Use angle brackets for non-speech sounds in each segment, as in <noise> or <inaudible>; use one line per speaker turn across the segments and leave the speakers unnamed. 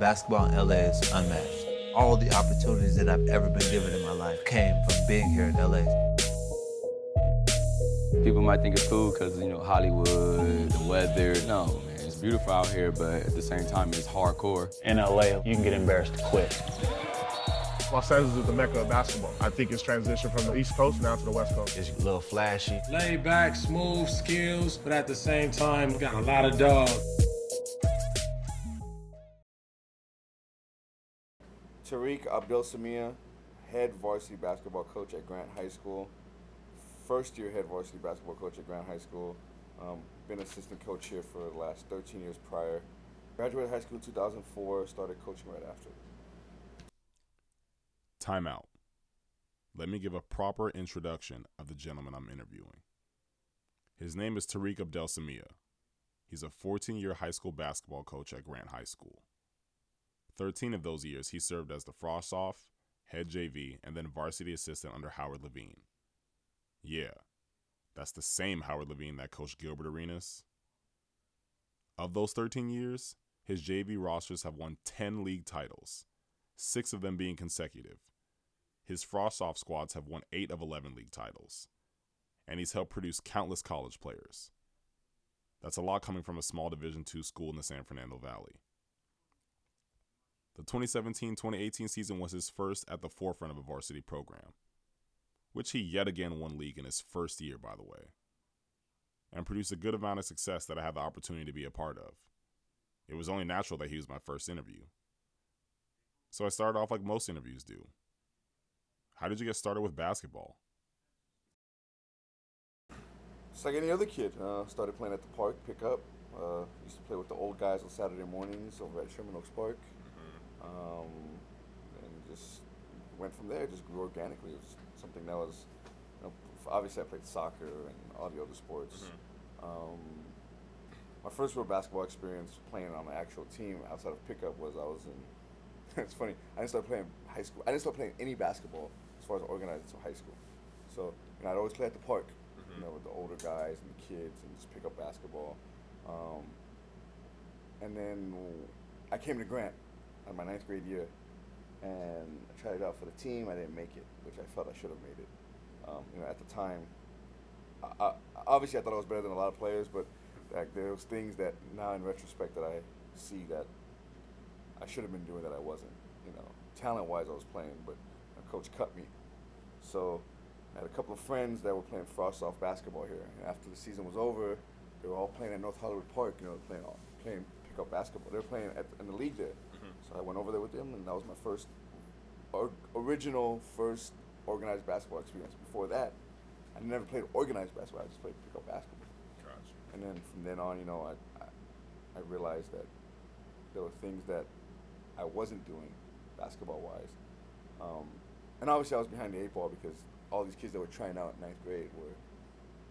Basketball in LA is unmatched. All the opportunities that I've ever been given in my life came from being here in LA.
People might think it's cool because, you know, Hollywood, the weather. No, man, it's beautiful out here, but at the same time, it's hardcore.
In LA, you can get embarrassed quick.
Los Angeles is the mecca of basketball. I think it's transitioned from the East Coast now to the West Coast.
It's a little flashy.
Laid back, smooth skills, but at the same time, got a lot of dog.
Tarek Abdelsemeia, head varsity basketball coach at Grant High School. First year head varsity basketball coach at Grant High School. Um, been assistant coach here for the last 13 years prior. Graduated high school in 2004, started coaching right after.
Timeout. Let me give a proper introduction of the gentleman I'm interviewing. His name is Tarek Abdelsemeia. He's a 14 year high school basketball coach at Grant High School. 13 of those years, he served as the frosh-soph, head JV, and then varsity assistant under Howard Levine. Yeah, that's the same Howard Levine that coached Gilbert Arenas. Of those 13 years, his JV rosters have won 10 league titles, six of them being consecutive. His frosh-soph squads have won 8 of 11 league titles, and he's helped produce countless college players. That's a lot coming from a small Division II school in the San Fernando Valley. The 2017 2018 season was his first at the forefront of a varsity program, which he yet again won league in his first year, by the way, and produced a good amount of success that I had the opportunity to be a part of. It was only natural that he was my first interview. So I started off like most interviews do. How did you get started with basketball?
Just like any other kid, uh, started playing at the park, pick up. Uh, used to play with the old guys on Saturday mornings over at Sherman Oaks Park. Um, and just went from there. Just grew organically. It was something that was, you know, obviously I played soccer and all the other sports. Um, my first real basketball experience playing on an actual team outside of pickup was I was in. <laughs> it's funny. I didn't start playing high school. I didn't start playing any basketball as far as organized until high school. So you know, I'd always play at the park, you know, with the older guys and the kids, and just pick up basketball. Um, and then I came to Grant my ninth grade year, and I tried it out for the team. I didn't make it, which I felt I should have made it. Um, you know, at the time, I, I, obviously I thought I was better than a lot of players, but like there was things that now in retrospect that I see that I should have been doing that I wasn't. You know, talent-wise I was playing, but my coach cut me. So I had a couple of friends that were playing frosh-soph basketball here, and after the season was over, they were all playing at North Hollywood Park. You know, playing playing pickup basketball. They were playing at, in the league there. So I went over there with them, and that was my first or, original first organized basketball experience. Before that, I never played organized basketball. I just played pickup basketball.
Gotcha.
And then from then on, you know, I, I, I realized that there were things that I wasn't doing basketball wise. Um, and obviously, I was behind the eight ball because all these kids that were trying out in ninth grade were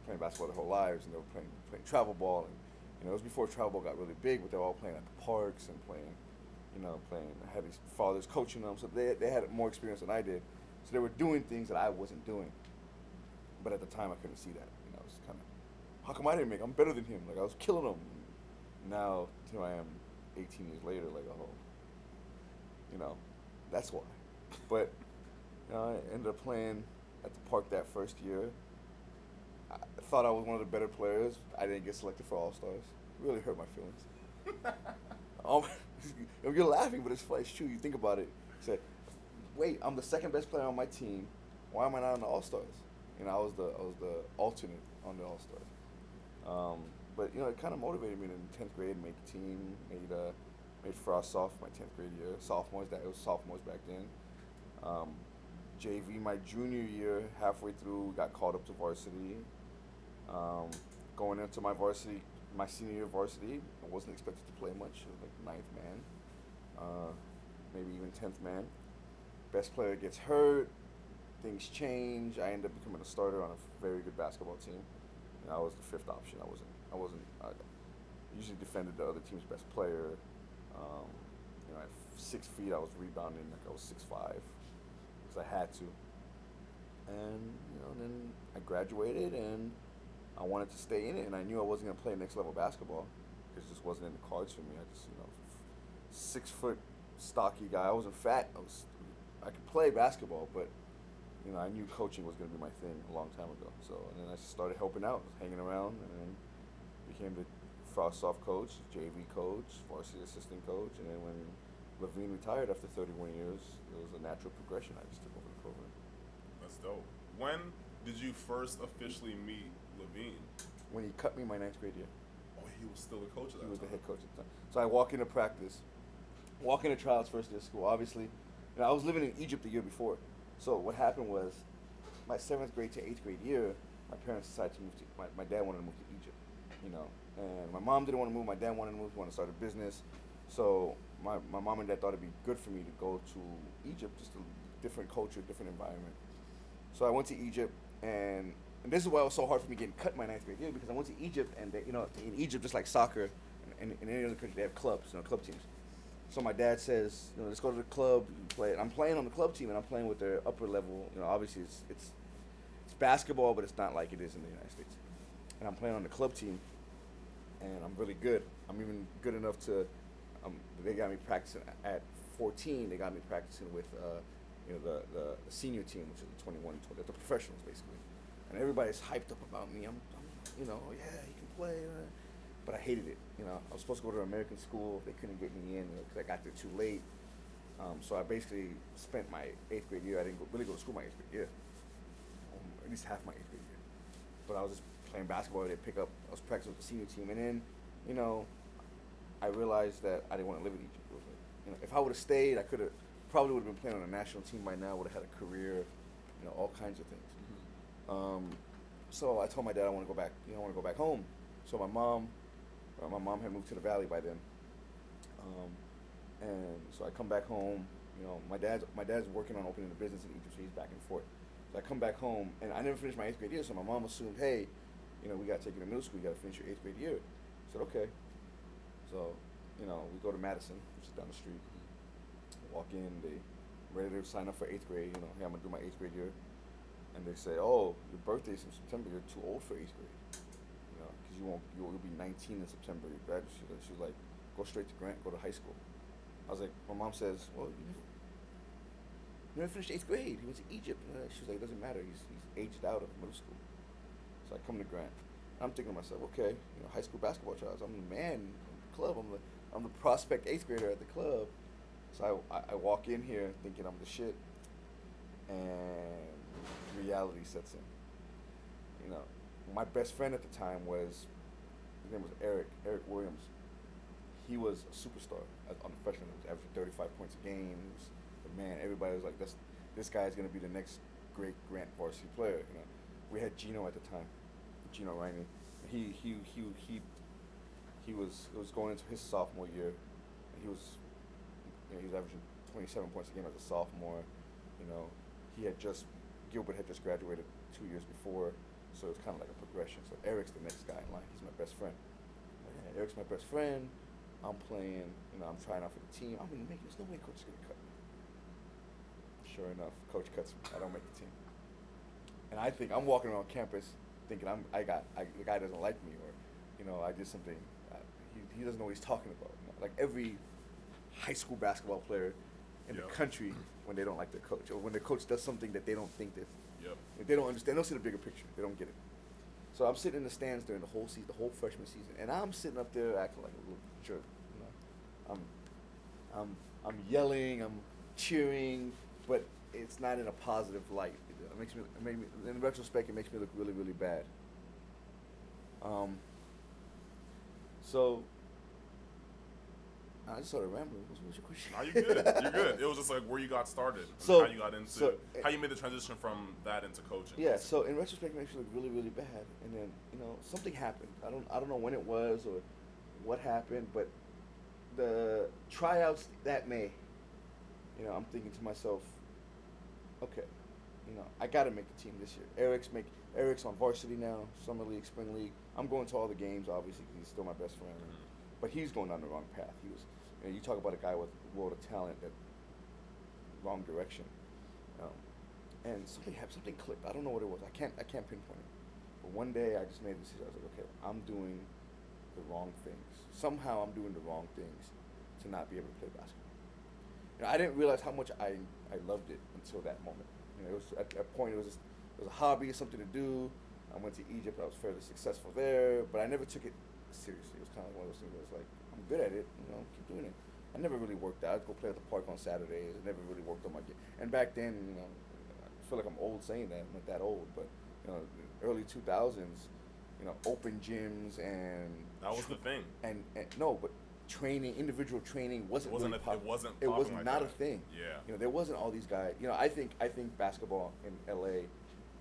playing basketball their whole lives, and they were playing playing travel ball. And you know, it was before travel ball got really big, but they were all playing at the parks and playing, you know, playing. I had these fathers coaching them, so they they had more experience than I did. So they were doing things that I wasn't doing. But at the time, I couldn't see that. You know, I was kind of, how come I didn't make? I'm better than him. Like I was killing him. Now here I am, 18 years later. Like oh, you know, that's why. But you know, I ended up playing at the park that first year. I thought I was one of the better players. I didn't get selected for All Stars. Really hurt my feelings. <laughs> um, <laughs> you're laughing, but it's, it's true. You think about it. You say, wait, I'm the second best player on my team. Why am I not on the All Stars? You know, I was the I was the alternate on the All Stars. Um, but you know, it kind of motivated me in tenth grade. Make the team. Made uh, made frosh-soph my tenth grade year. Sophomores that it was sophomores back then. Um, JV my junior year, halfway through, got called up to varsity. Um, going into my varsity, my senior year varsity, I wasn't expected to play much. Ninth man, uh, maybe even tenth man. Best player gets hurt, things change. I end up becoming a starter on a very good basketball team. And I was the fifth option. I wasn't. I wasn't. I usually defended the other team's best player. Um, you know, at six feet, I was rebounding like I was six five, because I had to. And you know, then I graduated and I wanted to stay in it, and I knew I wasn't gonna play next level basketball because it just wasn't in the cards for me. I just, you know, six foot stocky guy. I wasn't fat. I was I could play basketball, but you know I knew coaching was going to be my thing a long time ago. So and then I started helping out, hanging around, and then became the Frosh-Soph coach, JV coach, varsity assistant coach, and then when Levine retired after 31 years, it was a natural progression. I just took over the program.
That's dope. When did you first officially meet Levine?
When he cut me my ninth grade year.
Oh, he was still the coach at that
He was the head coach at the time. So I walk into practice, walk into tryouts first day of school. Obviously, you know, I was living in Egypt the year before. So what happened was, my seventh grade to eighth grade year, my parents decided to move to. My, my dad wanted to move to Egypt, you know, and my mom didn't want to move. My dad wanted to move. Wanted to start a business. So my, my mom and dad thought it'd be good for me to go to Egypt, just a different culture, different environment. So I went to Egypt, and, and this is why it was so hard for me getting cut my ninth grade year because I went to Egypt, and they, you know, in Egypt, just like soccer, and in any other country, they have clubs, you know, club teams. So my dad says, you know, let's go to the club and play. And I'm playing on the club team, and I'm playing with their upper level. You know, obviously it's it's it's basketball, but it's not like it is in the United States. And I'm playing on the club team, and I'm really good. I'm even good enough to. Um, they got me practicing at 14. They got me practicing with, uh, you know, the, the senior team, which is the 21, 20, the professionals basically. And everybody's hyped up about me. I'm, I'm you know, oh, yeah, he can play. Uh, but I hated it. You know, I was supposed to go to an American school. They couldn't get me in because I got there too late. Um, so I basically spent my eighth grade year. I didn't go, really go to school my eighth grade year, um, at least half my eighth grade year. But I was just playing basketball. They pick up. I was practicing with the senior team, and then, you know, I realized that I didn't want to live in Egypt. You know, if I would have stayed, I could have probably would have been playing on a national team by now. Would have had a career, you know, all kinds of things. Um, so I told my dad I want to go back. You know, I want to go back home. So my mom, uh, my mom had moved to the valley by then. Um, and so I come back home. You know, my dad's my dad's working on opening a business in Egypt, so he's back and forth. So I come back home, and I never finished my eighth grade year. So my mom assumed, hey, you know, we got to take you to middle school. You got to finish your eighth grade year. I said, okay. So, you know, we go to Madison, which is down the street. Walk in, they ready to sign up for eighth grade. You know, hey, I'm gonna do my eighth grade year. And they say, oh, your birthday's in September. You're too old for eighth grade. You won't, you'll, be 19 in September. You graduate. She, she was like, go straight to Grant, go to high school. I was like, my mom says, well, you never, you never finished eighth grade. He went to Egypt. Uh, She was like, it doesn't matter. He's, he's aged out of middle school. So I come to Grant. I'm thinking to myself, okay, you know, high school basketball tryouts. I'm the man of the club. I'm the, I'm the prospect eighth grader at the club. So I, I walk in here thinking I'm the shit, and reality sets in. You know, my best friend at the time was, his name was Eric, Eric Williams. He was a superstar on the freshman. He was averaging 35 points a game. The man. Everybody was like, "This, this guy is gonna be the next great Grant varsity player." You know, we had Gino at the time, Gino Riney. He he he he he was it was going into his sophomore year. And he was you know, he was averaging 27 points a game as a sophomore. You know, he had just Gilbert had just graduated two years before, so it's kind of like a progression. So Eric's the next guy in line. He's my best friend. Like, yeah, Eric's my best friend. I'm playing. You know, I'm trying out for the team. I'm gonna make. There's no way coach is gonna cut me. Sure enough, coach cuts me. I don't make the team. And I think I'm walking around campus thinking I'm I got I, the guy doesn't like me or you know I did something. Uh, he he doesn't know what he's talking about. You know, Like every high school basketball player in
Yep.
the country when they don't like their coach or when their coach does something that they don't think that
Yep.
if they don't understand, they don't see the bigger picture. They don't get it. So I'm sitting in the stands during the whole season, the whole freshman season, and I'm sitting up there acting like a little jerk. You know, I'm, I'm, I'm yelling, I'm cheering, but it's not in a positive light. It makes me, it me, in retrospect, it makes me look really, really bad. Um. So. I just started rambling. What's, what's your question?
Now you're good. You're <laughs> good. It was just like where you got started,
So-
how you got into,
so- eh,
how you made the transition from that into coaching.
Yeah, so in retrospect, it makes you look really, really bad. And then you know something happened. I don't, I don't know when it was or what happened, but the tryouts that May, you know, I'm thinking to myself, okay, you know, I got to make the team this year. Eric's make Eric's on varsity now, summer league, spring league. I'm going to all the games, obviously, 'cause he's still my best friend. Mm-hmm. But he's going down the wrong path. He was, you talk about a guy with a world of talent that wrong direction. Um, and something happened, something clicked. I don't know what it was. I can't, I can't pinpoint it. But one day I just made a decision. I was like, okay, I'm doing the wrong things. Somehow I'm doing the wrong things to not be able to play basketball. I didn't realize how much I I loved it until that moment. You know, it was at that point it was just, it was a hobby, something to do. I went to Egypt. I was fairly successful there, but I never took it seriously. It was kind of one of those things where like I'm good at it. You know, keep doing it. I never really worked out. I'd go play at the park on Saturdays. I never really worked on my game. And back then, you know, I feel like I'm old saying that. I'm not that old, but you know, early 2000s, you know, open gyms and
That was the thing.
and, and no, but training, individual training wasn't
It wasn't
really
a-
pop-
it wasn't
It was
like
not a thing.
Yeah.
You know, there wasn't all these guys. You know, I think I think basketball in L.A.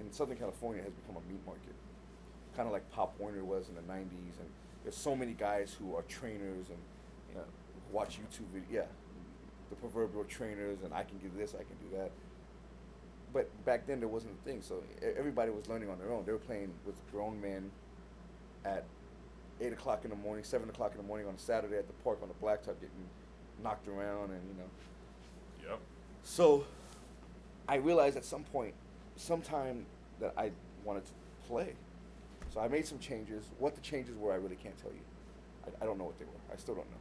in Southern California has become a meat market, kind of like Pop Warner was in the '90s. And there's so many guys who are trainers and you know watch YouTube videos. Yeah, the proverbial trainers, and I can do this, I can do that. But back then there wasn't a thing, so everybody was learning on their own. They were playing with grown men at eight o'clock in the morning, seven o'clock in the morning on a Saturday at the park on the blacktop, getting knocked around, and you know.
Yep.
So, I realized at some point, sometime that I wanted to play. So I made some changes. What the changes were, I really can't tell you. I, I don't know what they were. I still don't know.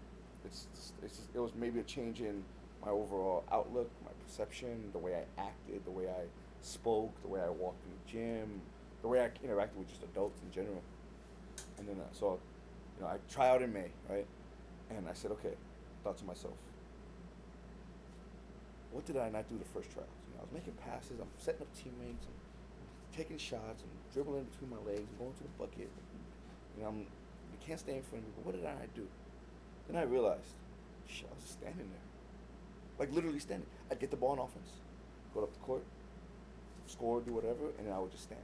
It's it's just, it was maybe a change in my overall outlook, my perception, the way I acted, the way I spoke, the way I walked in the gym, the way I interacted with just adults in general. And then uh, so, you know, I try out in May, right? And I said, okay. Thought to myself, what did I not do the first tryouts? You know, I was making passes, I'm setting up teammates, taking shots, I'm dribbling between my legs, I'm going to the bucket. You know, I'm, you can't stay in front of me, but what did I do? Then I realized, shit, I was just standing there. Like literally standing. I'd get the ball on offense, go up the court, score, do whatever, and then I would just stand.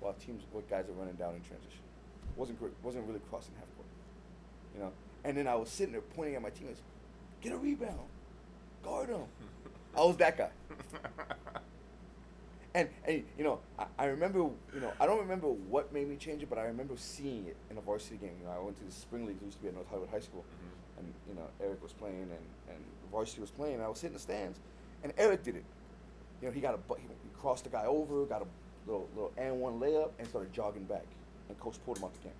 While teams, while guys are running down in transition. Wasn't great, wasn't really crossing half court. You know? And then I was sitting there pointing at my teammates, get a rebound, guard him. I was that guy. <laughs> And, and you know, I, I remember, you know, I don't remember what made me change it, but I remember seeing it in a varsity game. You know, I went to the spring league, it used to be at North Hollywood High School, mm-hmm. and you know, Eric was playing, and and varsity was playing. And I was sitting in the stands, and Eric did it. You know, he got a he, he crossed the guy over, got a little little and one layup, and started jogging back. And coach pulled him out the game.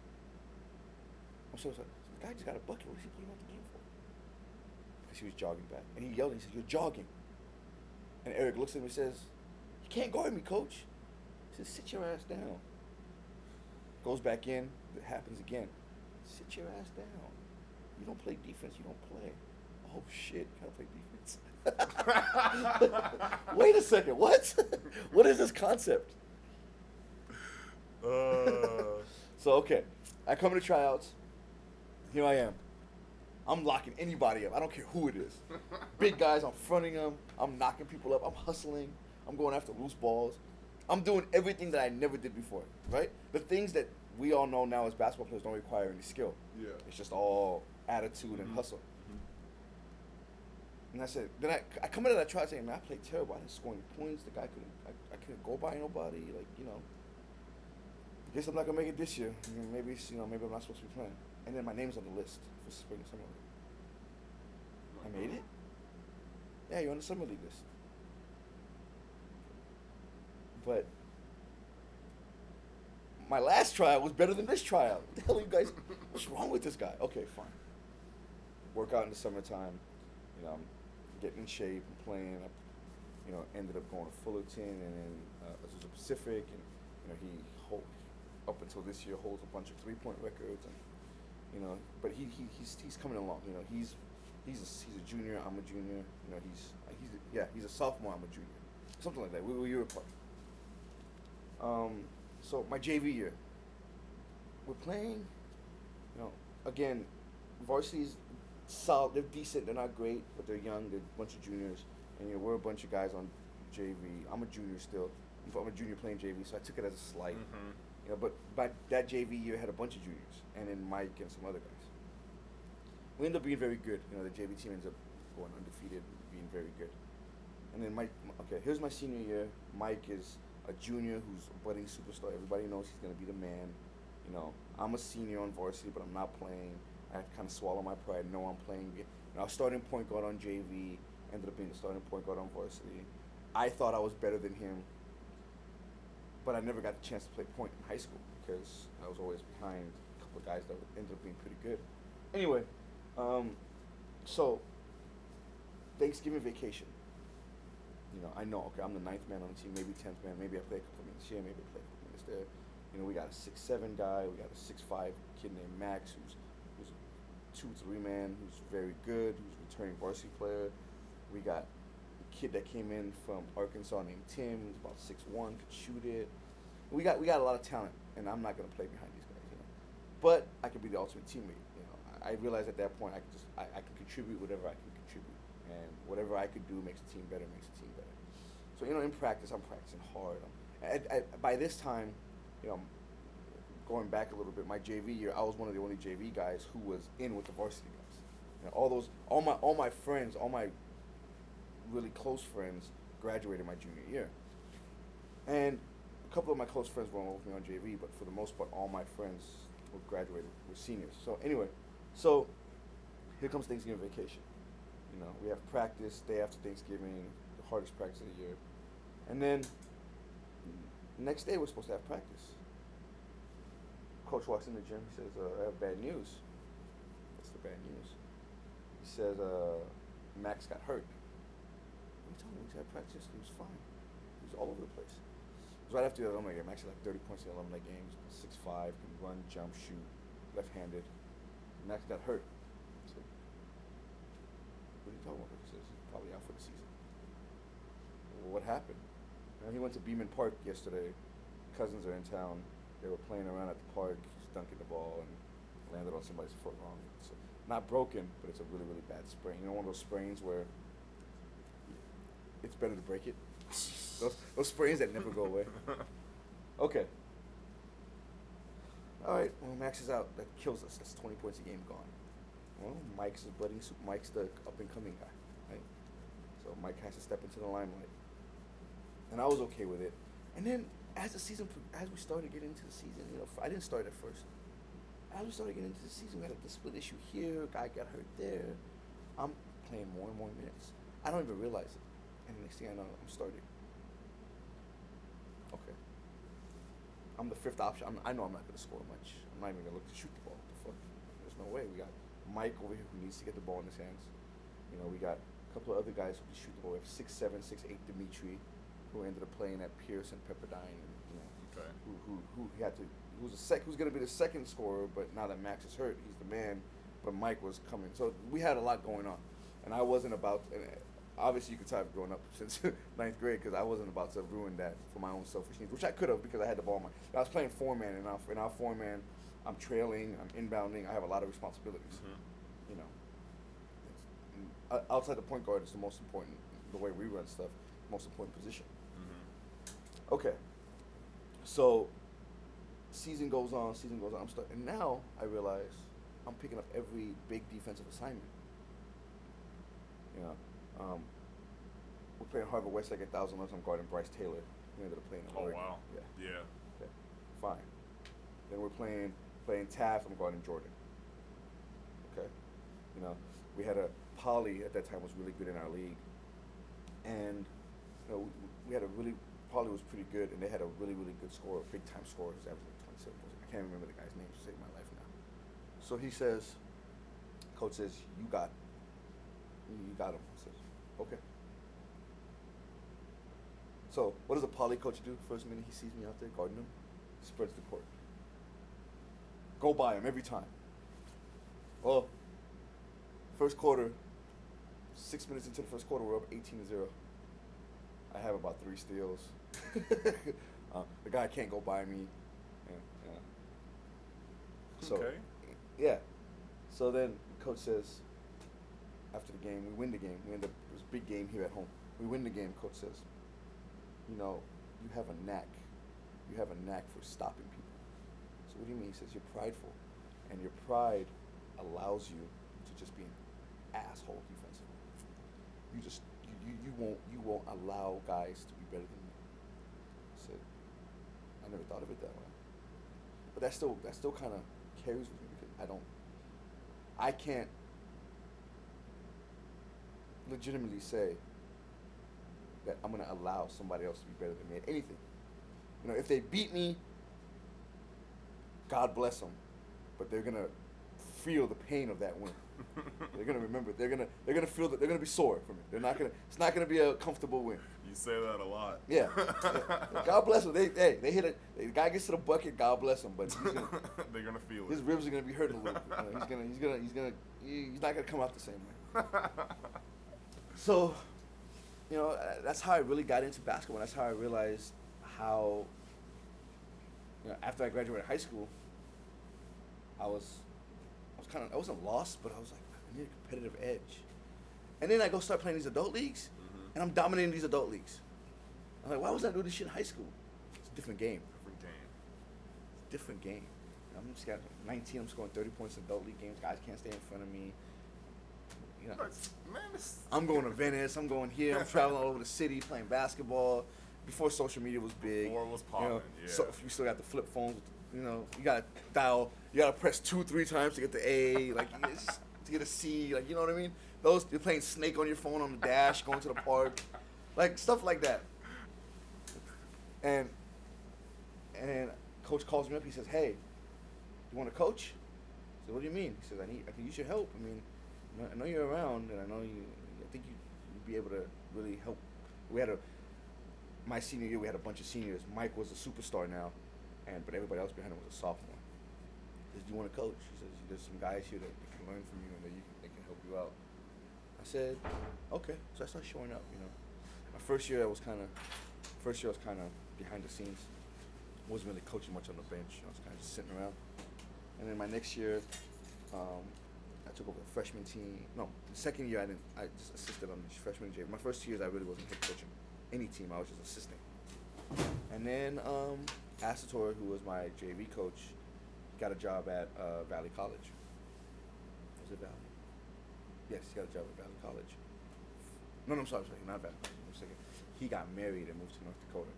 I'm so sorry. The guy just got a bucket. What is he pulling out the game for? Because he was jogging back, and he yelled. He said, "You're jogging." And Eric looks at him and says, "You can't guard me, coach." He says, "Sit your ass down." Goes back in. It happens again. Sit your ass down. You don't play defense. You don't play. Oh shit! Gotta play defense. <laughs> Wait a second. What? <laughs> what is this concept?
Uh, <laughs>
So okay, I come to tryouts. Here I am. I'm locking anybody up. I don't care who it is. Big guys, I'm fronting them. I'm knocking people up. I'm hustling. I'm going after loose balls. I'm doing everything that I never did before. Right? The things that we all know now as basketball players don't require any skill.
Yeah.
It's just all attitude and mm-hmm. hustle. Mm-hmm. And I said, then I, I come into that tryout saying, man, I played terrible. I didn't score any points. The guy couldn't, I, I couldn't go by nobody. Like, you know, I guess I'm not gonna make it this year. I mean, Maybe it's, you know, maybe I'm not supposed to be playing. And then my name's on the list for spring and summer league. I made it. Yeah, you're on the summer league list. But my last tryout was better than this tryout. What <laughs> the hell, you guys? What's wrong with this guy? Okay, fine. Work out in the summertime. You know, I'm getting in shape and playing. I, you know, ended up going to Fullerton and then uh, Azusa Pacific, and you know he hold, up until this year holds a bunch of three point records, and you know, but he, he he's he's coming along. You know, he's he's a, he's a junior. I'm a junior. You know, he's he's yeah he's a sophomore. I'm a junior, something like that. We we were apart. Um, so my JV year, we're playing. You know, again, varsity's solid. They're decent. They're not great, but they're young. They're a bunch of juniors, and you know we're a bunch of guys on JV. I'm a junior still. I'm a junior playing JV, so I took it as a slight.
Mhm.
You know, but but that JV year had a bunch of juniors, and then Mike and some other guys. We ended up being very good. You know, the JV team ends up going undefeated, being very good. And then Mike, okay, here's my senior year. Mike is a junior who's a budding superstar. Everybody knows he's gonna be the man. You know, I'm a senior on varsity, but I'm not playing. I have to kind of swallow my pride. know I'm playing. You know, I was starting point guard on JV. Ended up being the starting point guard on varsity. I thought I was better than him, but I never got the chance to play point in high school because I was always behind a couple of guys that ended up being pretty good. Anyway, um, so Thanksgiving vacation. You know, I know. Okay, I'm the ninth man on the team, maybe tenth man. Maybe I play a couple minutes here, maybe I play a couple minutes there. You know, we got a six seven guy. We got a six five kid named Max, who's who's a two three man, who's very good, who's a returning varsity player. We got a kid that came in from Arkansas named Tim, who's about six one, could shoot it. We got we got a lot of talent, and I'm not gonna play behind these guys, you know. But I could be the ultimate teammate. You know, I, I realized at that point I could just I, I can contribute whatever I can and whatever I could do makes the team better, makes the team better. So you know, in practice, I'm practicing hard. I'm, by this time, you know, going back a little bit, my JV year, I was one of the only JV guys who was in with the varsity guys. Know, all those, all my, all my friends, all my really close friends graduated my junior year, and a couple of my close friends weren't with me on JV, but for the most part, all my friends were graduated were seniors. So anyway, so here comes Thanksgiving vacation. You know, we have practice day after Thanksgiving, the hardest practice of the year. And then next day we're supposed to have practice. Coach walks in the gym. He says, uh, "I have bad news." What's the bad news? He says, uh, "Max got hurt." What are you talking about? He had practice. He was fine. He was all over the place. It was right after the alumni game. Max had like 30 points in the alumni games. Six five, can run, jump, shoot, left-handed. Max got hurt. "What are you talking about?" He says, "He's probably out for the season." Well, what happened? And he went to Beeman Park yesterday. Cousins are in town. They were playing around at the park. He's dunking the ball and landed on somebody's foot wrong. It's not broken, but it's a really, really bad sprain. You know, one of those sprains where it's better to break it. <laughs> Those, those sprains that never go away. <laughs> Okay. All right. Well, Max is out. That kills us. That's 20 points a game gone. Well, Mike's the budding. Mike's the up and coming guy, right? So Mike has to step into the limelight, and I was okay with it. And then as the season, as we started getting into the season, you know, I didn't start at first. As we started getting into the season, we had a split issue here. Guy got hurt there. I'm playing more and more minutes. I don't even realize it, and the next thing I know, I'm starting. Okay. I'm the fifth option. I'm, I know I'm not going to score much. I'm not even going to look to shoot the ball. The fuck? There's no way. We got Mike over here who needs to get the ball in his hands. You know, we got a couple of other guys who can shoot the ball. We have six seven, six eight Dimitri, who ended up playing at Pierce and Pepperdine, and you know,
Okay.
who who who he had to who's a sec who's going to be the second scorer, but now that Max is hurt, he's the man. But Mike was coming, so we had a lot going on, and I wasn't about. And uh, obviously, you could tell I've grown up <laughs> since ninth grade because I wasn't about to ruin that for my own selfish needs, which I could have because I had the ball. In my, I was playing four man, and our, in our four man, I'm trailing, I'm inbounding, I have a lot of responsibilities. You know, it's, uh, outside the point guard is the most important. The way we run stuff, most important position. Okay. So season goes on, season goes on. I'm starting, and now I realize I'm picking up every big defensive assignment. You know, um, we're playing Harvard Westlake at Thousand Left. I'm guarding Bryce Taylor. We ended up playing.
Oh
already.
wow.
Yeah.
Yeah.
Okay. Fine. Then we're playing playing Taft. I'm guarding Jordan. Okay. You know, we had a Poly at that time was really good in our league, and you know, we, had a really Poly was pretty good, and they had a really really good scorer, big time scorer. His average like 27 points. I can't remember the guy's name to save my life now. So he says, coach says, you got, you got him. I says, okay. So what does a poly coach do? First minute he sees me out there guarding him, spreads the court. Go by him every time. Well, first quarter, six minutes into the first quarter, we're up 18 to 0. I have about three steals. uh, <laughs> the guy can't go by me. Yeah, yeah. So,
Okay.
yeah. So then coach says, after the game, we win the game. We end up, it was a big game here at home. We win the game, coach says, you know, you have a knack. You have a knack for stopping people. What do you mean? He says you're prideful, and your pride allows you to just be an asshole defensively. You just you, you, you won't you won't allow guys to be better than you. I said, I never thought of it that way. But that still that still kind of carries with me because I don't I can't legitimately say that I'm gonna allow somebody else to be better than me at anything. You know, if they beat me, God bless them, but they're gonna feel the pain of that win. <laughs> they're gonna remember. They're gonna they're gonna feel that they're gonna be sore from it. They're not gonna. It's not gonna be a comfortable win.
You say that a lot.
Yeah. yeah. <laughs> God bless them. They hey they hit it. The guy gets to the bucket. God bless him. But he's gonna, <laughs>
They're gonna feel
his
it.
ribs are gonna be hurting a little bit. He's gonna he's gonna he's gonna he's not gonna come out the same way. So, you know, uh, that's how I really got into basketball. That's how I realized how, you know, after I graduated high school, I was, I was kind of, I wasn't lost, but I was like, I need a competitive edge. And then I go start playing these adult leagues, mm-hmm. and I'm dominating these adult leagues. I'm like, why was I doing this shit in high school? It's a different game.
Different game.
It's a different game. I'm just got 19. I'm scoring 30 points in adult league games. Guys can't stay in front of me. You know,
Man.
I'm going to Venice. I'm going here. I'm traveling all over the city playing basketball. Before social media was big,
Before it was
you know,
poppin',
So you still got the flip phones, you know, you gotta dial. You gotta press two, three times to get the A, like <laughs> to get a C, like you know what I mean. Those you're playing Snake on your phone on the dash, going to the park, like stuff like that. And and coach calls me up. He says, "Hey, you want to coach?" I said, "What do you mean?" He says, "I need. I can use your help. I mean, I know- you're around, and I know you. I think you, you'd be able to really help." We had a my senior year. We had a bunch of seniors. Mike was a superstar now, and but everybody else behind him was a sophomore. He says, "Do you want to coach?" He says, "There's some guys here that, that can learn from you and that you can, that can help you out." I said, "Okay." So I started showing up. You know, my first year I was kind of first year I was kind of behind the scenes. wasn't really coaching much on the bench. I was kind of just sitting around. And then my next year, um, I took over the freshman team. No, the second year I didn't. I just assisted on the freshman JV. My first two years I really wasn't coaching any team. I was just assisting. And then um, Asator, who was my JV coach, got a job at uh, Valley College. Was it Valley? Yes, he got a job at Valley College. No, no, I'm sorry, sorry, not Valley. I'm second. He got married and moved to North Dakota.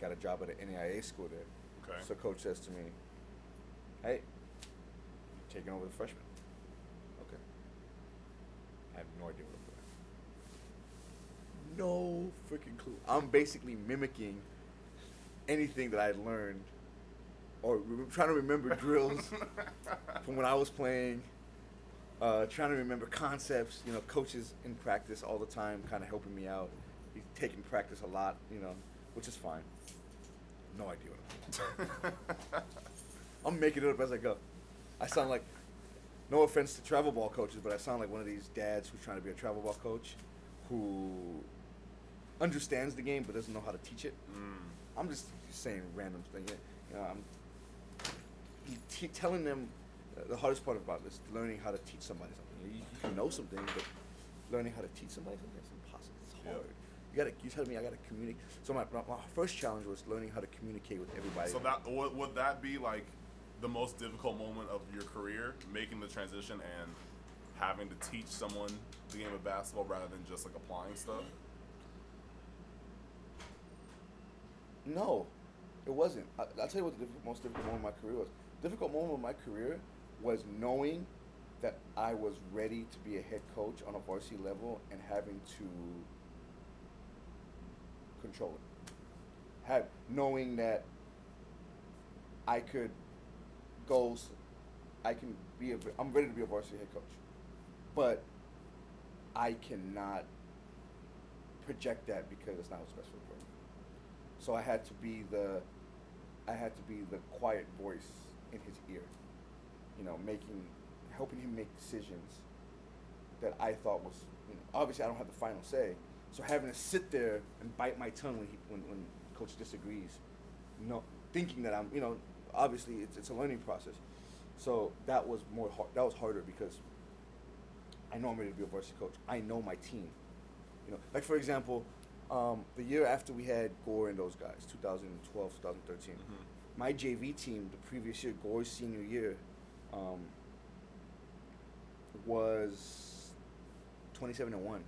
Got a job at an NAIA school there.
Okay.
So coach says to me, "Hey, you're taking over the freshman?" Okay. I have no idea what I'm doing. No freaking clue. I'm basically mimicking anything that I had learned, or re- trying to remember drills <laughs> from when I was playing. Uh, trying to remember concepts, you know, coaches in practice all the time, kind of helping me out. He's taking practice a lot, you know, which is fine. No idea what I'm doing. <laughs> I'm making it up as I go. I sound like, no offense to travel ball coaches, but I sound like one of these dads who's trying to be a travel ball coach, who understands the game but doesn't know how to teach it. I'm just saying random things. You know, I'm t- telling them uh, the hardest part about this, learning how to teach somebody something. You, you can know something, but learning how to teach somebody something is impossible. It's
Yeah.
hard. You gotta. You tell me I gotta communicate. So my, my my first challenge was learning how to communicate with everybody.
So that would, would that be like the most difficult moment of your career, making the transition and having to teach someone the game of basketball rather than just like applying stuff?
No, it wasn't. I, I'll tell you what the difficult, most difficult moment of my career was. Difficult moment of my career was knowing that I was ready to be a head coach on a varsity level and having to control it. Have knowing that I could go, I can be a, I'm ready to be a varsity head coach, but I cannot project that because it's not what's best for the program. So I had to be the, I had to be the quiet voice in his ear, you know, making, helping him make decisions that I thought was, you know, obviously I don't have the final say. So having to sit there and bite my tongue when he, when, when coach disagrees, no, thinking that I'm, you know, obviously it's, it's a learning process. So that was more hard, that was harder because I know I'm ready to be a varsity coach. I know my team. You know, like for example, um, the year after we had Gore and those guys, 2012, 2013, my JV team, the previous year, Gore's senior year, um, was 27 and one,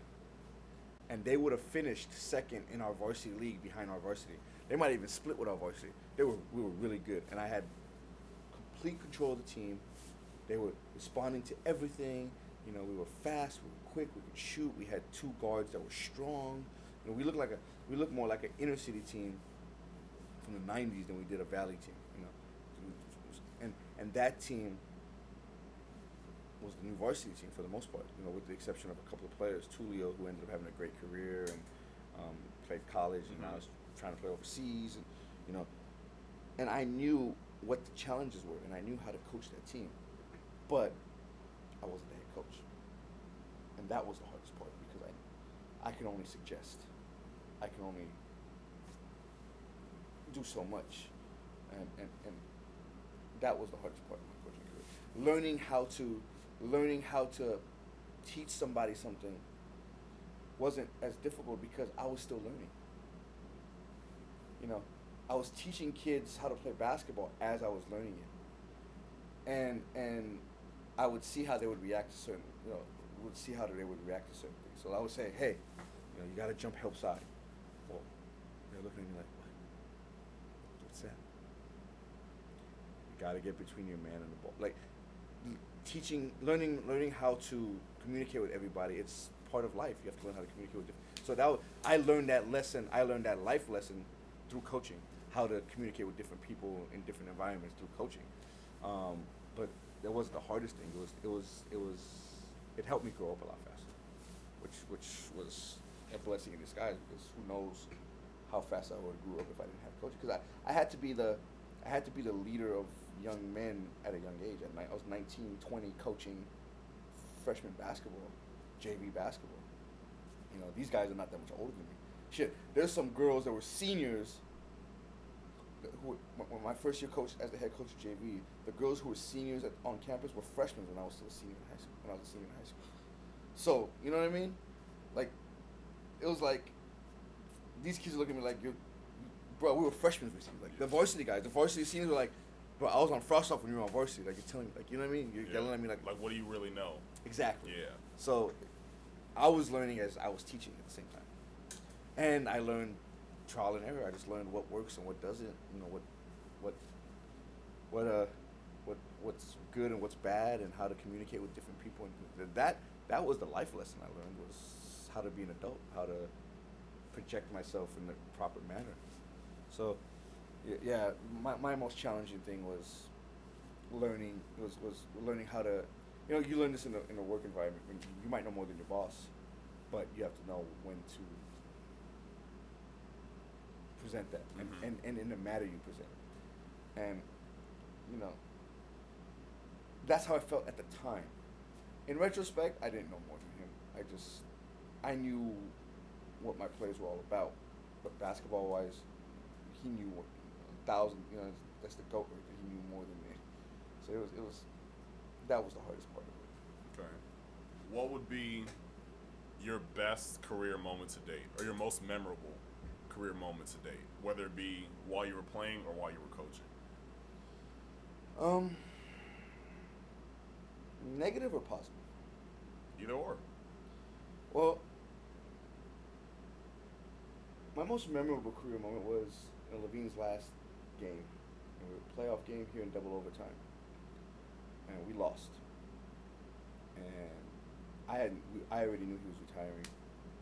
and they would have finished second in our varsity league behind our varsity. They might even split with our varsity. They were we were really good, and I had complete control of the team. They were responding to everything. You know, we were fast, we were quick, we could shoot. We had two guards that were strong. You know, we look like a we looked more like an inner city team from the '90s than we did a Valley team. You know, and and that team was the new varsity team for the most part. You know, with the exception of a couple of players, Tulio, who ended up having a great career and um, played college, and now is trying to play overseas, and you know, and I knew what the challenges were, and I knew how to coach that team, but I wasn't the head coach, and that was the hardest part because I, I can only suggest, I can only do so much, and and, and that was the hardest part of my coaching career. Learning how to, learning how to teach somebody something wasn't as difficult because I was still learning. You know, I was teaching kids how to play basketball as I was learning it, and and I would see how they would react to certain, you know, would see how they would react to certain things. So I would say, hey, you know, you got to jump help side. They're looking at me like, what? What's that? You got to get between your man and the ball. Like teaching, learning, learning how to communicate with everybody. It's part of life. You have to learn how to communicate with different. So that I learned that lesson. I learned that life lesson through coaching. How to communicate with different people in different environments through coaching. Um, but that wasn't the hardest thing. It was, it was, it was, it helped me grow up a lot faster, which, which was a blessing in disguise because who knows how fast I would have grew up if I didn't have coaching. Because I, I had to be the, I had to be the leader of young men at a young age. At night, I was 19, 20, coaching freshman basketball, JV basketball. You know, these guys are not that much older than me. Shit, there's some girls that were seniors. Who, when my first year coach as the head coach of JV, the girls who were seniors at, on campus were freshmen when I was still a senior in high school. When I was a senior in high school, so you know what I mean? Like, it was like these kids are looking at me like, "You, bro, we were freshmen this year." Like the varsity guys, the varsity seniors were like, "Bro, I was on frosh-soph when you were on varsity." Like you're telling me, like you know what I mean? You're
Yeah.
yelling at me like,
like, what do you really know?
exactly.
Yeah.
So I was learning as I was teaching at the same time. And I learned trial and error. I just learned what works and what doesn't, you know, what what what uh what what's good and what's bad and how to communicate with different people and that that was the life lesson I learned was how to be an adult, how to project myself in the proper manner. So y- yeah, my my most challenging thing was learning was was learning how to you know you learn this in a in a work environment when you might know more than your boss but you have to know when to present that and,
Mhm.
and, and in the matter you present it and you know that's how I felt at the time in retrospect I didn't know more than him I just I knew what my plays were all about but basketball wise he knew what a thousand you know that's the goat right he knew more than me so it was it was that was the hardest part of it
Okay. What would be your best career moment to date, or your most memorable career moment to date, whether it be while you were playing or while you were coaching?
Um, negative or positive?
Either or.
Well, my most memorable career moment was in Levine's last game. A playoff game here in double overtime, and we lost. And I had I already knew he was retiring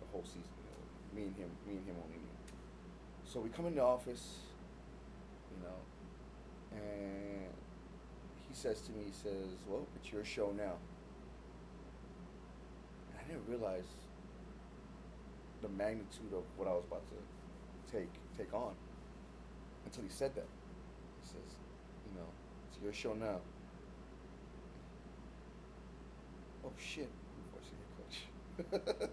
the whole season. You know, me and him, me and him only knew. So we come in the office, you know, and he says to me, he says, "Well, it's your show now." And I didn't realize the magnitude of what I was about to take take on until he said that. He says, "You know, it's your show now." Oh shit! Head coach. <laughs>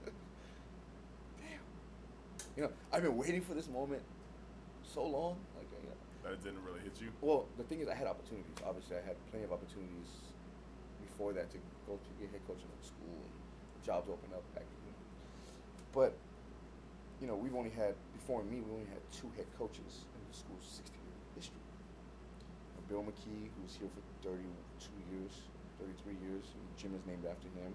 Damn. You know, I've been waiting for this moment so long. Like, you uh, know,
That it didn't really hit you.
well, the thing is, I had opportunities. Obviously, I had plenty of opportunities before that to go to get head coaching at school and jobs open up back then. But, you know, we've only had, before me, we only had two head coaches in the school's 60 year history. Bill McKee, who was here for 32 years, 33 years, and gym is named after him.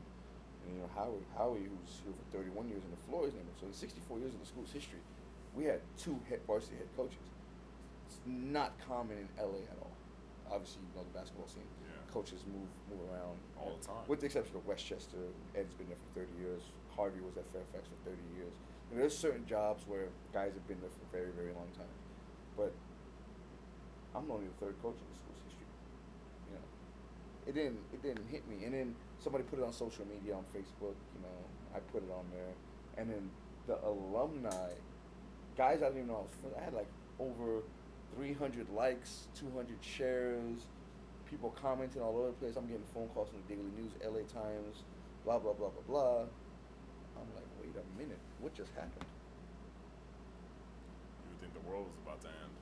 And, you know, Howie, Howie, who's here for 31 years, and the floor is named after him. So, in 64 years of the school's history, we had two head varsity head coaches. It's not common in LA at all. Obviously, you know the basketball scene.
Yeah.
Coaches move move around
All the time.
With the exception of Westchester, Ed's been there for 30 years. Harvey was at Fairfax for 30 years. And there's certain jobs where guys have been there for a very very long time. But I'm only the third coach in the school's history. You know, it didn't it didn't hit me. And then somebody put it on social media on Facebook. You know, I put it on there, and then the alumni guys I didn't even know I was friends. I had like over 300 likes, 200 shares, people commenting all over the place. I'm getting phone calls from the Daily News, LA Times, blah blah blah blah blah. I'm like, wait a minute, what just happened?
You would think the world was about to end.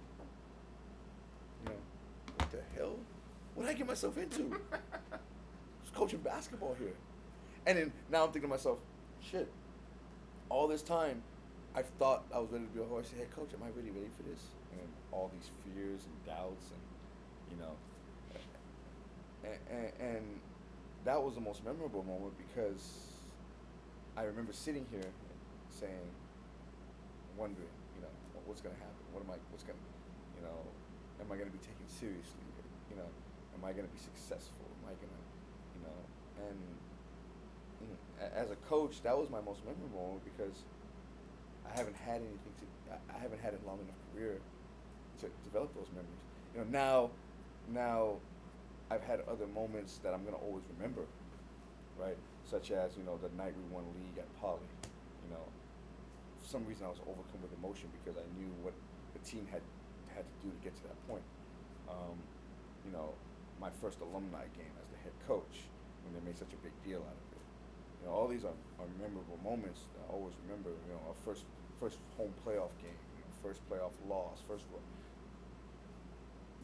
You know, what the hell? What did I get myself into? <laughs> I was coaching basketball here. And then now I'm thinking to myself, shit, all this time I thought I was ready to be a horse head coach. Am I really ready for this? And all these fears and doubts and, you know, and, and, and that was the most memorable moment because I remember sitting here saying, wondering, you know, what's going to happen? What am I, what's going to, you know, am I going to be taken seriously? You know, am I going to be successful? Am I going to, you know, and mm, you know, as a coach, that was my most memorable moment because I haven't had anything to, I- haven't had a long enough career to develop those memories. You know, now, now I've had other moments that I'm going to always remember, right? Such as, you know, the night we won league at Poly, you know, some reason I was overcome with emotion because I knew what the team had had to do to get to that point. Um, you know, my first alumni game as the head coach when they made such a big deal out of it. You know, all these are, are memorable moments that I always remember. You know, our first first home playoff game, you know, first playoff loss, first.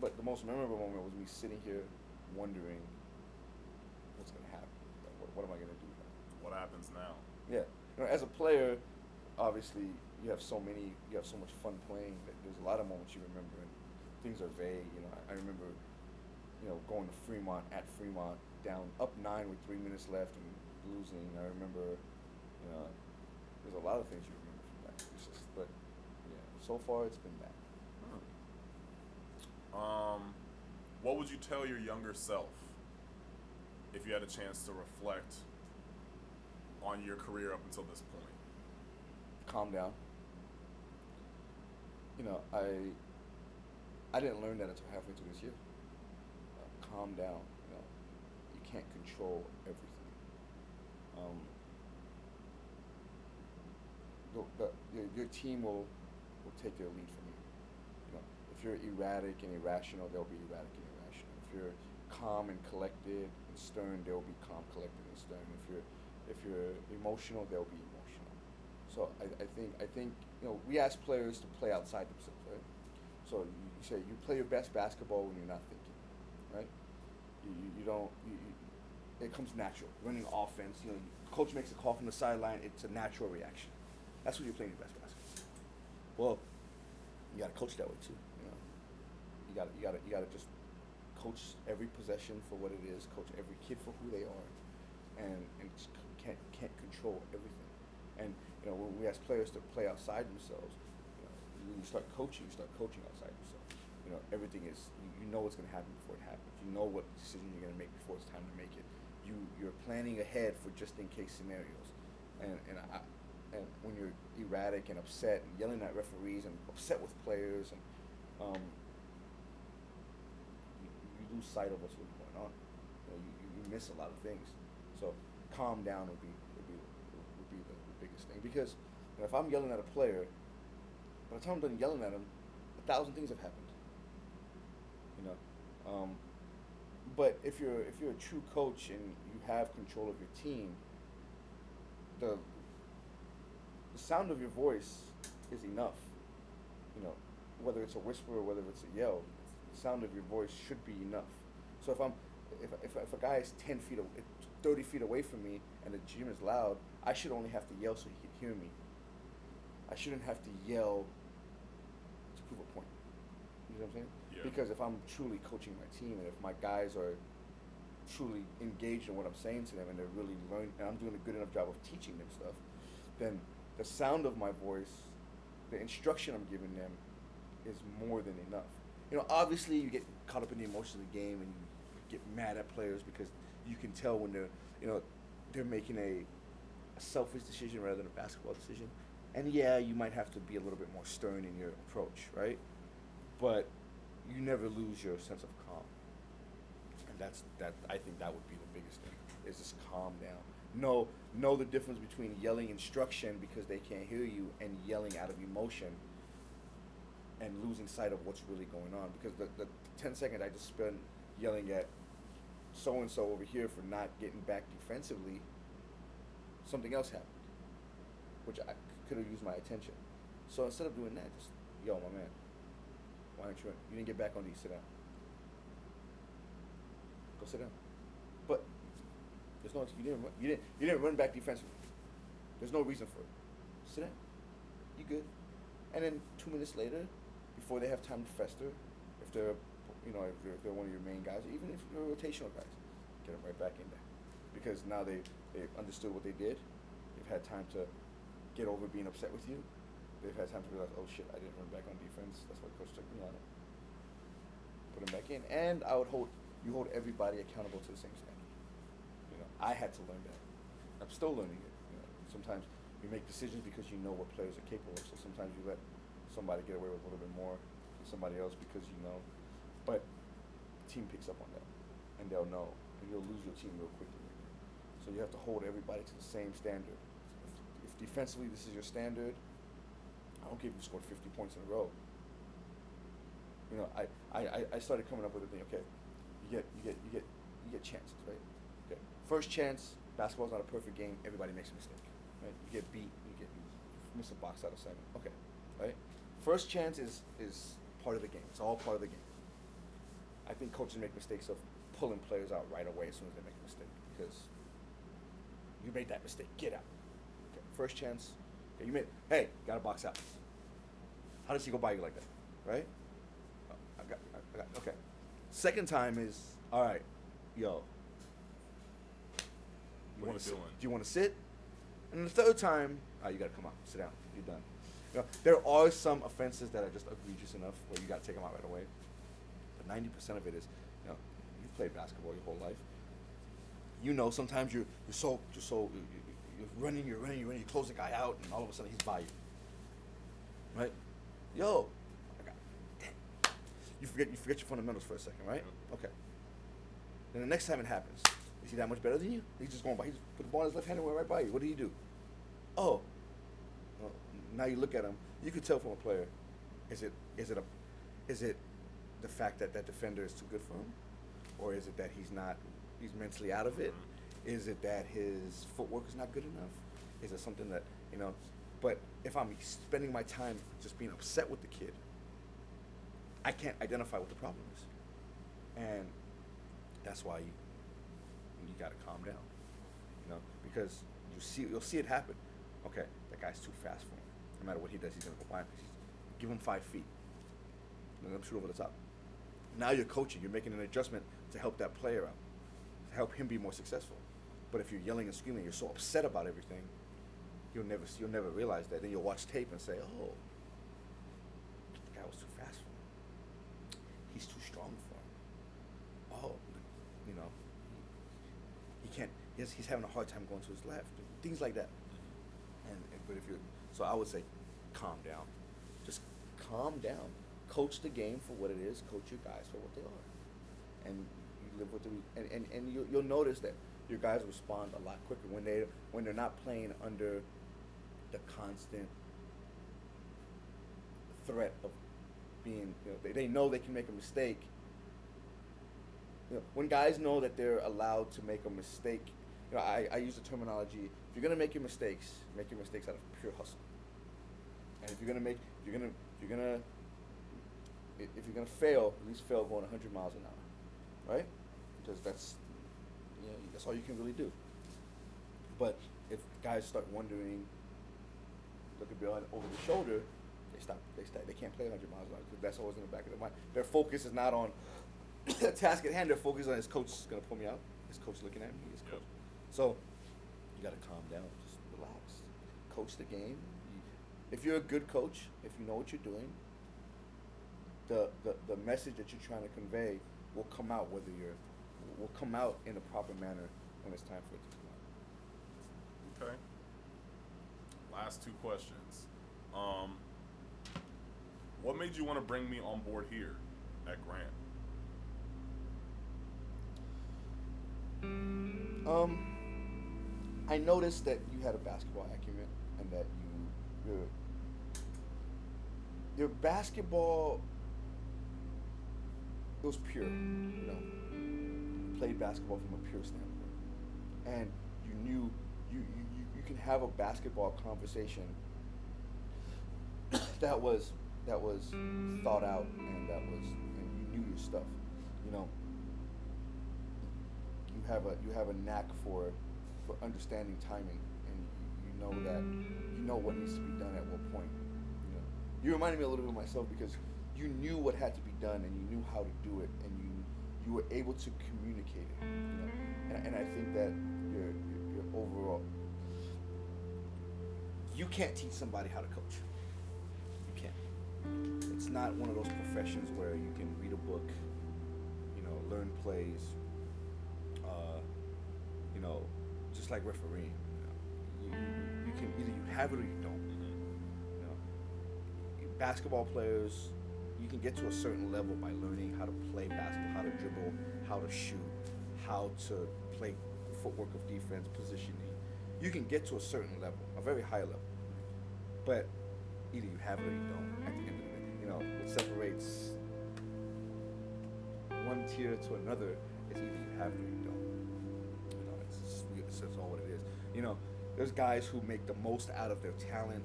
But the most memorable moment was me sitting here wondering what's going to happen. Like, what, what am I going to do now?
What happens now?
Yeah, you know, as a player, obviously you have so many, you have so much fun playing that there's a lot of moments you remember, and things are vague. You know, I, I remember, you know, going to Fremont at Fremont, down up nine with three minutes left and losing. I remember, you know, there's a lot of things you remember from that. It's just, but yeah, so far it's been that.
Um, what would you tell your younger self if you had a chance to reflect on your career up until this point?
Calm down. You know, I I didn't learn that until halfway through this year. Uh, calm down. You know, you can't control everything. Um, the, the, your, team will will take their lead from you. You know, if you're erratic and irrational, they'll be erratic and irrational. If you're calm and collected and stern, they'll be calm, collected, and stern. If you're if you're emotional, they'll be. So I, I think I think you know we ask players to play outside themselves, right? So you, say you play your best basketball when you're not thinking, right? You, you, don't you, it comes natural. Running offense, you know, coach makes a call from the sideline. It's a natural reaction. That's when you're playing your best basketball. Well, you got to coach that way too. You know, you got to you got to you got to just coach every possession for what it is. Coach every kid for who they are, and and can't can't control everything. You know, when we ask players to play outside themselves, you know, when you start coaching, you start coaching outside yourself. You know, everything is you, know what's going to happen before it happens. You know what decision you're going to make before it's time to make it. You you're planning ahead for just in case scenarios. And and I and when you're erratic and upset and yelling at referees and upset with players and um, you, you lose sight of what's really going on. You, know, you, you, miss a lot of things. So calm down would be thing because you know, if I'm yelling at a player, by the time I'm done yelling at him, a thousand things have happened. You know, um, but if you're if you're a true coach and you have control of your team, the the sound of your voice is enough. You know, whether it's a whisper or whether it's a yell, the sound of your voice should be enough. So if I'm, if, if, if a guy is ten feet, aw- 30 feet away from me and the gym is loud, I should only have to yell so he can hear me. I shouldn't have to yell to prove a point. You know what I'm saying?
Yeah.
Because if I'm truly coaching my team and if my guys are truly engaged in what I'm saying to them and they're really learning and I'm doing a good enough job of teaching them stuff, then the sound of my voice, the instruction I'm giving them is more than enough. You know, obviously you get caught up in the emotions of the game and you get mad at players because you can tell when they're, you know, they're making a, a selfish decision rather than a basketball decision. And yeah, you might have to be a little bit more stern in your approach, right? But you never lose your sense of calm. and that's that. I think that would be the biggest thing is just calm down. Know know the difference between yelling instruction because they can't hear you and yelling out of emotion and losing sight of what's really going on. Because the, the 10 seconds I just spent yelling at so and so over here for not getting back defensively, something else happened, which I could have used my attention. So instead of doing that, just yo, my man, why aren't you? You didn't get back on these. Sit down. Go sit down. But there's no you didn't you didn't you didn't run back defensively. There's no reason for it. Sit down. You good? And then two minutes later, before they have time to fester, if they're you know if they're, if they're one of your main guys, even if they're rotational guys, get them right back in there, because now they they understood what they did. They've had time to get over being upset with you. They've had time to realize, oh shit, I didn't run back on defense. That's why coach took me on it. Put them back in, and I would hold you hold everybody accountable to the same standard. You know, I had to learn that. I'm still learning it. You know, sometimes you make decisions because you know what players are capable of. So sometimes you let somebody get away with a little bit more than somebody else because you know. But the team picks up on that, and they'll know, and you'll lose your team real quickly. So you have to hold everybody to the same standard. If, if defensively this is your standard, I don't care if you scored 50 points in a row. You know, I, I, I started coming up with a thing. Okay, you get you get you get you get chances, right? Okay, first chance. Basketball's not a perfect game. Everybody makes a mistake, right? You get beat. You get you miss a box out of seven. Okay, right? First chance is is part of the game. It's all part of the game. I think coaches make mistakes of pulling players out right away as soon as they make a mistake because you made that mistake. Get out. Okay, first chance. Okay, you made. Hey, got a box out. How does he go by you like that, right? Oh, I got, I got, okay. Second time is all right, yo. You want
you
to sit?
doing?
Do you want to sit? And the third time, oh, you got to come out, sit down. You're done. You know, there are some offenses that are just egregious enough where you got to take them out right away. But ninety percent of it is, you know, you've played basketball your whole life. You know, sometimes you're you're so you're so you- you- you're running, you're running, you're running, you close the guy out, and all of a sudden he's by you. Right? Yo, I got, damn. You forget you forget your fundamentals for a second, right? Okay. Then the next time it happens, is he that much better than you? He's just going by. He just put the ball in his left hand and went right by you. What do you do? Oh, well, now you look at him. You could tell from a player. Is it is it a is it the fact that that defender is too good for him, or is it that he's not he's mentally out of it? Is it that his footwork is not good enough? Is it something that you know? But if I'm spending my time just being upset with the kid, I can't identify what the problem is, and that's why you you gotta calm down, you know, because you see you'll see it happen. Okay, that guy's too fast for him. No matter what he does, he's gonna go. 'cause Give him five feet. Let him shoot over the top. Now you're coaching. You're making an adjustment to help that player out, to help him be more successful. But if you're yelling and screaming, you're so upset about everything, you'll never you'll never realize that. Then you'll watch tape and say, "Oh, that guy was too fast for him. He's too strong for him. Oh, you know, he, can't. He's, he's having a hard time going to his left. Things like that. And, and but if you, so I would say, calm down. Just calm down. Coach the game for what it is. Coach your guys for what they are. And live with the and and, and you, you'll notice that your guys respond a lot quicker when they when they're not playing under the constant threat of being you know they, they know they can make a mistake you know, when guys know that they're allowed to make a mistake, you know, I, I use the terminology: if you're gonna make your mistakes, make your mistakes out of pure hustle. And if you're gonna make, if you're gonna, if you're gonna, if you're gonna fail, at least fail going 100 miles an hour, right? Because that's, you know, that's all you can really do. But if guys start wondering, looking beyond over the shoulder, they stop. They stop. They can't play 100 miles an hour because that's always in the back of their mind. Their focus is not on <coughs> the task at hand. Their focus is on his coach is gonna pull me out. His coach looking at me. His
Yep.
coach. So you gotta calm down. Just relax. Coach the game. If you're a good coach, if you know what you're doing, the, the the message that you're trying to convey will come out whether you're will come out in a proper manner when it's time for it to come out.
Okay. Last two questions. Um, what made you want to bring me on board here at Grant?
Um, I noticed that you had a basketball acumen and that you your your basketball it was pure, you know. Played basketball from a pure standpoint, and you knew you you, you, can have a basketball conversation <coughs> that was that was thought out and that was and you knew your stuff, you know. You have a you have a knack for for understanding timing, and you, you know that you know what needs to be done at what point. You know, you reminded me a little bit of myself because you knew what had to be done and you knew how to do it, and you you were able to communicate it. You know, and, and I think that your, your your overall you can't teach somebody how to coach. You can't. It's not one of those professions where you can read a book, you know, learn plays, uh, you know, just like refereeing. You, know. you, you can either you have it or you don't. You know, basketball players, you can get to a certain level by learning how to play basketball, how to dribble, how to shoot, how to play footwork of defense, positioning. You can get to a certain level, a very high level. But either you have it or you don't at the end of the day. You know, what separates one tier to another is either you have it or you don't. You know, it's just, it's just all what it is. You know, there's guys who make the most out of their talent,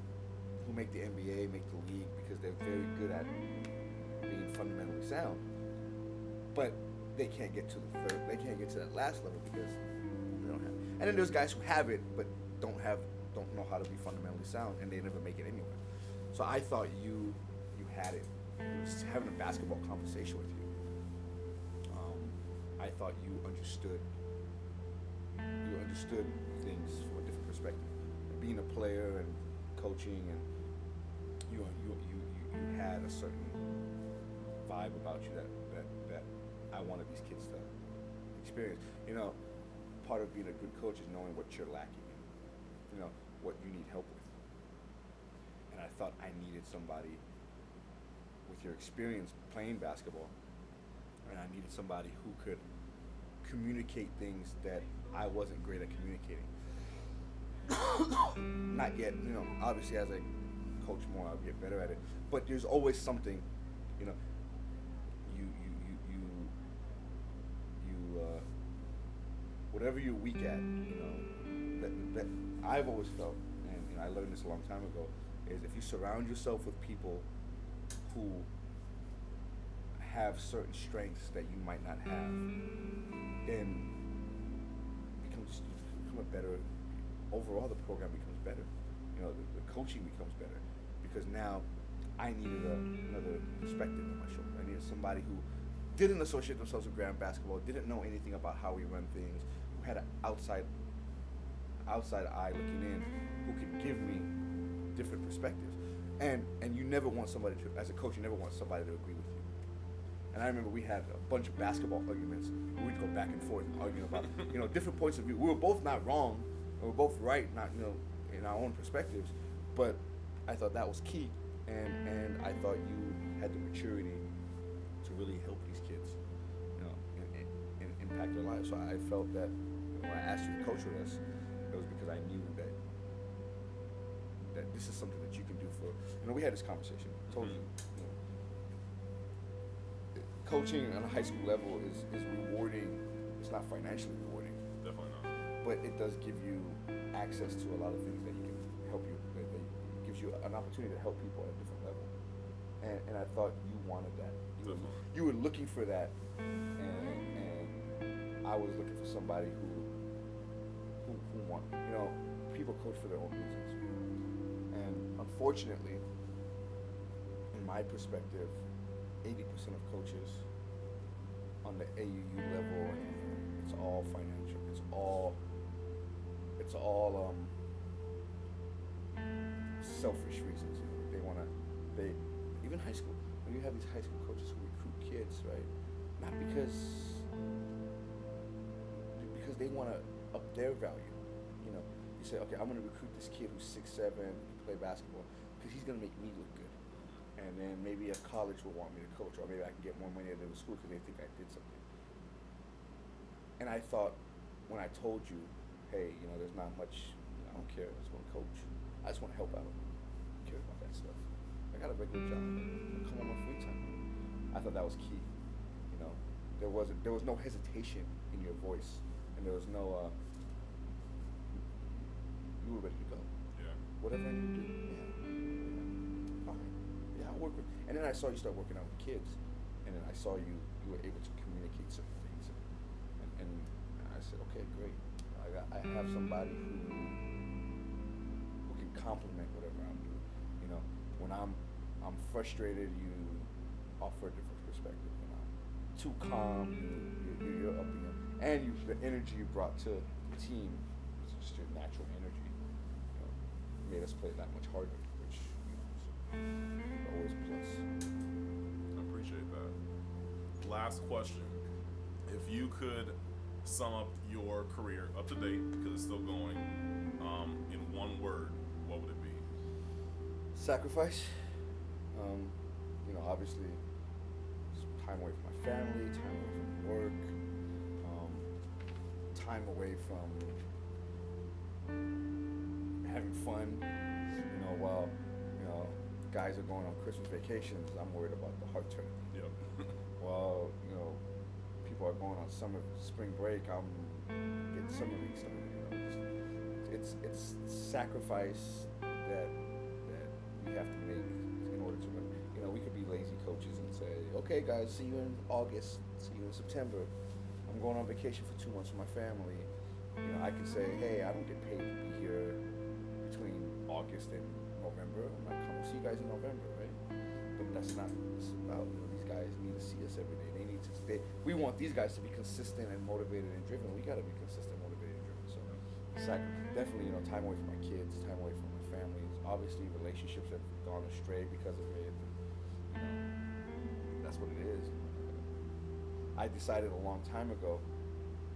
who make the NBA, make the league because they're very good at being fundamentally sound. But they can't get to the third, they can't get to that last level because they don't have. And then there's guys who have it but don't have, don't know how to be fundamentally sound, and they never make it anywhere. So I thought you, you had it. Just having a basketball conversation with you. Um, I thought you understood. You understood things from a different perspective. Being a player and coaching, and you you you you, you had a certain vibe about you that, that that I wanted these kids to experience. You know, part of being a good coach is knowing what you're lacking in. You know, what you need help with. And I thought I needed somebody with your experience playing basketball, and I needed somebody who could communicate things that I wasn't great at communicating. <coughs> Not yet, you know. Obviously, as I coach more, I'll get better at it. But there's always something, you know. You you you you you uh, whatever you're weak at, you know. That that I've always felt, and you know, I learned this a long time ago, is if you surround yourself with people who have certain strengths that you might not have, then becomes become a better. Overall, the program becomes better. You know, the, the coaching becomes better because now I needed a, another perspective on my shoulder. I needed somebody who didn't associate themselves with Grant basketball, didn't know anything about how we run things, who had an outside outside eye looking in, who could give me different perspectives. And and you never want somebody to, as a coach, you never want somebody to agree with you. And I remember we had a bunch of basketball arguments. We'd go back and forth arguing about, you know, different points of view. We were both not wrong. We were both right, not you know, in our own perspectives. But I thought that was key, and and I thought you had the maturity to really help impact their lives. So I felt that when I asked you to coach with us, it was because I knew that that this is something that you can do for. You know, we had this conversation. I told you, mm-hmm. you know, coaching on a high school level is is rewarding. It's not financially rewarding,
Definitely not.
but it does give you access to a lot of things that you can help you. That, that gives you an opportunity to help people at a different level. And and I thought you wanted that. You were, you were looking for that, and and I was looking for somebody who who who. You know, people coach for their own reasons, and unfortunately, in my perspective, eighty percent of coaches on the AAU level, it's all financial. It's all it's all um, selfish reasons. They want to, they even high school. When you have these high school coaches who recruit kids, right? Not because because they want to up their value. You know, you say, okay, I'm going to recruit this kid who's six seven, can play basketball, because he's going to make me look good. And then maybe a college will want me to coach, or maybe I can get more money out of the school because they think I did something. And I thought when I told you, hey, you know, there's not much, I don't care. I just want to coach. I just want to help out. I don't care about that stuff. I got a regular job. I come on my free time. I thought that was key. You know, there wasn't there was no hesitation in your voice, and there was no. Uh, you were ready to go.
Yeah.
Whatever I need to do, yeah, yeah, fine. Yeah, I'll work with. And then I saw you start working out with kids, and then I saw you you were able to communicate certain things, and, and, and I said, okay, great. I got I have somebody who who can complement whatever I'm doing. You know, when I'm I'm frustrated, you offer a different perspective. When I'm too calm, you, you, you're up in and you the energy you brought to the team, it's just your natural energy. You know, made us play that much harder, which you know, is always a plus.
I appreciate that. Last question. If you could sum up your career up to date, because it's still going, um, in one word, what would it be?
sacrifice. Um, you know, obviously, time away from my family, time away from work, time away from having fun. You know, while you know guys are going on Christmas vacations, I'm worried about the heart tournament.
Yep. <laughs>
While you know people are going on summer spring break, I'm getting summer league started. You know, just, it's it's sacrifice that that we have to make in order to win. You know, we could be lazy coaches and say, okay, guys, see you in August, see you in September. I'm going on vacation for two months with my family. You know, I could say, hey, I don't get paid to be here between August and November. I'm coming to see you guys in November, right? But that's not what it's about. You know, these guys need to see us every day. They need to stay. We want these guys to be consistent and motivated and driven. We got to be consistent, motivated, and driven. So, sac- definitely, you know, time away from my kids, time away from my family. Obviously, relationships have gone astray because of it. You know, that's what it is. I decided a long time ago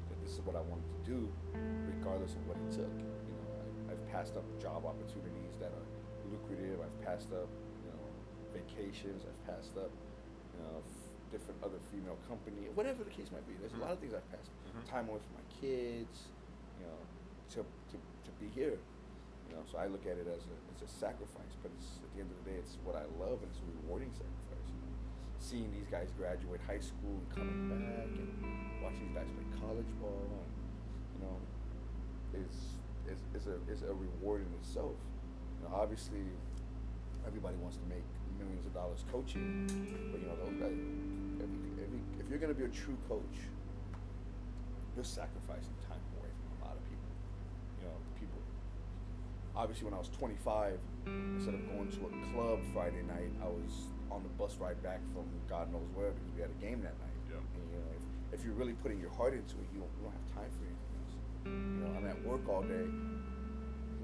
that this is what I wanted to do, regardless of what it took. You know, I, I've passed up job opportunities that are lucrative. I've passed up, you know, vacations. I've passed up, you know, f- different other female company, whatever the case might be. There's a mm-hmm. lot of things I've passed. Mm-hmm. Time away from my kids, you know, to, to, to be here. You know, so I look at it as a, as a sacrifice, but it's at the end of the day, it's what I love and it's a rewarding sacrifice. Seeing these guys graduate high school and coming back and watching these guys play college ball, and, you know, is is, is a is a reward in itself. You know, obviously, everybody wants to make millions of dollars coaching, but you know, those guys, every, if you're gonna be a true coach, you're sacrificing time away from a lot of people. You know, people. Obviously, when I was 25, instead of going to a club Friday night, I was on the bus ride back from God knows where because we had a game that night.
Yeah.
And you know, if, if you're really putting your heart into it, you don't, you don't have time for anything else. You know, I'm at work all day,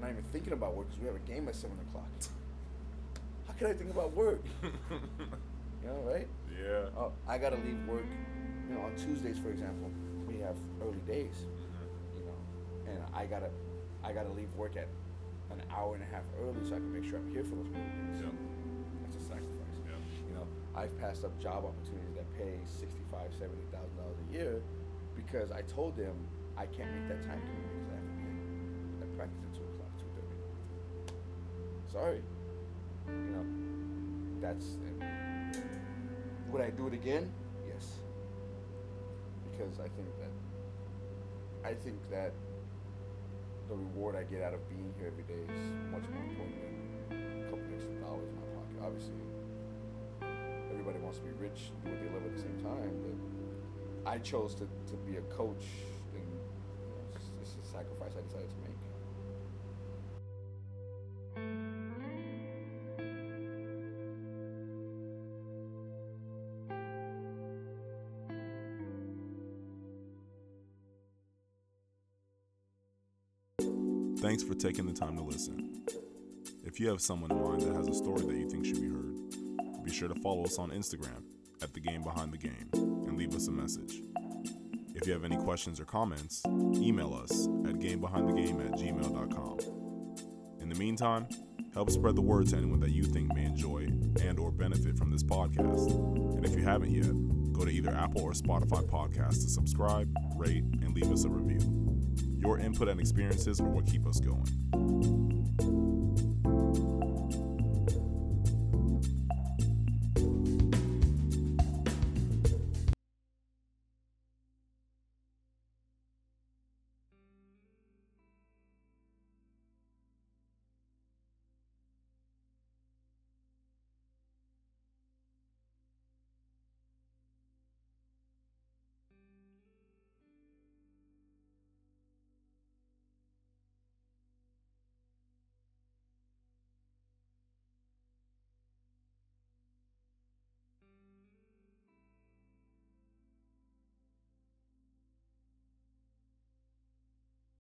I'm not even thinking about work because we have a game at seven o'clock. <laughs> How can I think about work? <laughs> you know, right?
Yeah.
Oh, I gotta leave work. You know, on Tuesdays, for example, we have early days. Mm-hmm. You know, and I gotta, I gotta leave work at an hour and a half early so I can make sure I'm here for those early days.
Yeah.
I've passed up job opportunities that pay sixty-five, seventy thousand dollars a year because I told them I can't make that time commitment because I have to be at practice at two o'clock, two thirty. Sorry. You know, that's. Would I do it again? Yes. Because I think that. I think that the reward I get out of being here every day is much more important than a couple extra dollars in my pocket. Obviously, everybody wants to be rich, do what they love at the same time, but I chose to, to be a coach, and you know, it's, it's a sacrifice I decided to make.
Thanks for taking the time to listen. If you have someone in mind that has a story that you think should be heard, be sure to follow us on Instagram at The Game Behind the Game and leave us a message. If you have any questions or comments, email us at gamebehindthegame at gmail.com. In the meantime, help spread the word to anyone that you think may enjoy and or benefit from this podcast. And if you haven't yet, go to either Apple or Spotify podcast to subscribe, rate, and leave us a review. Your input and experiences are what keep us going.